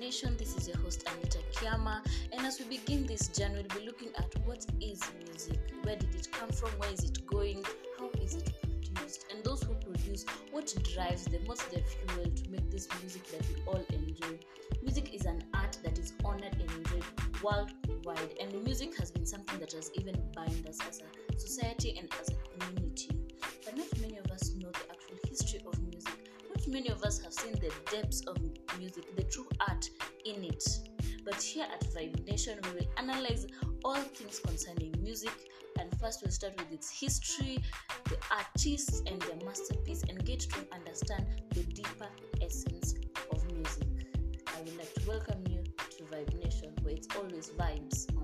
Nation. This is your host Anita Kiama, and as we begin this journey, we'll be looking at what is music, where did it come from, where is it going, how is it produced, and those who produce, what drives them, what's the fuel to make this music that we all enjoy. Music is an art that is honored and enjoyed worldwide, and music has been something that has even bound us as a society and as a community. But not many of us know the actual history of music. Not many of us have seen the depths of music, the true art in it. But here at Vibe Nation, we will analyze all things concerning music. And first, we'll start with its history, the artists, and their masterpiece, and get to understand the deeper essence of music. I would like to welcome you to Vibe Nation, where it's always vibes.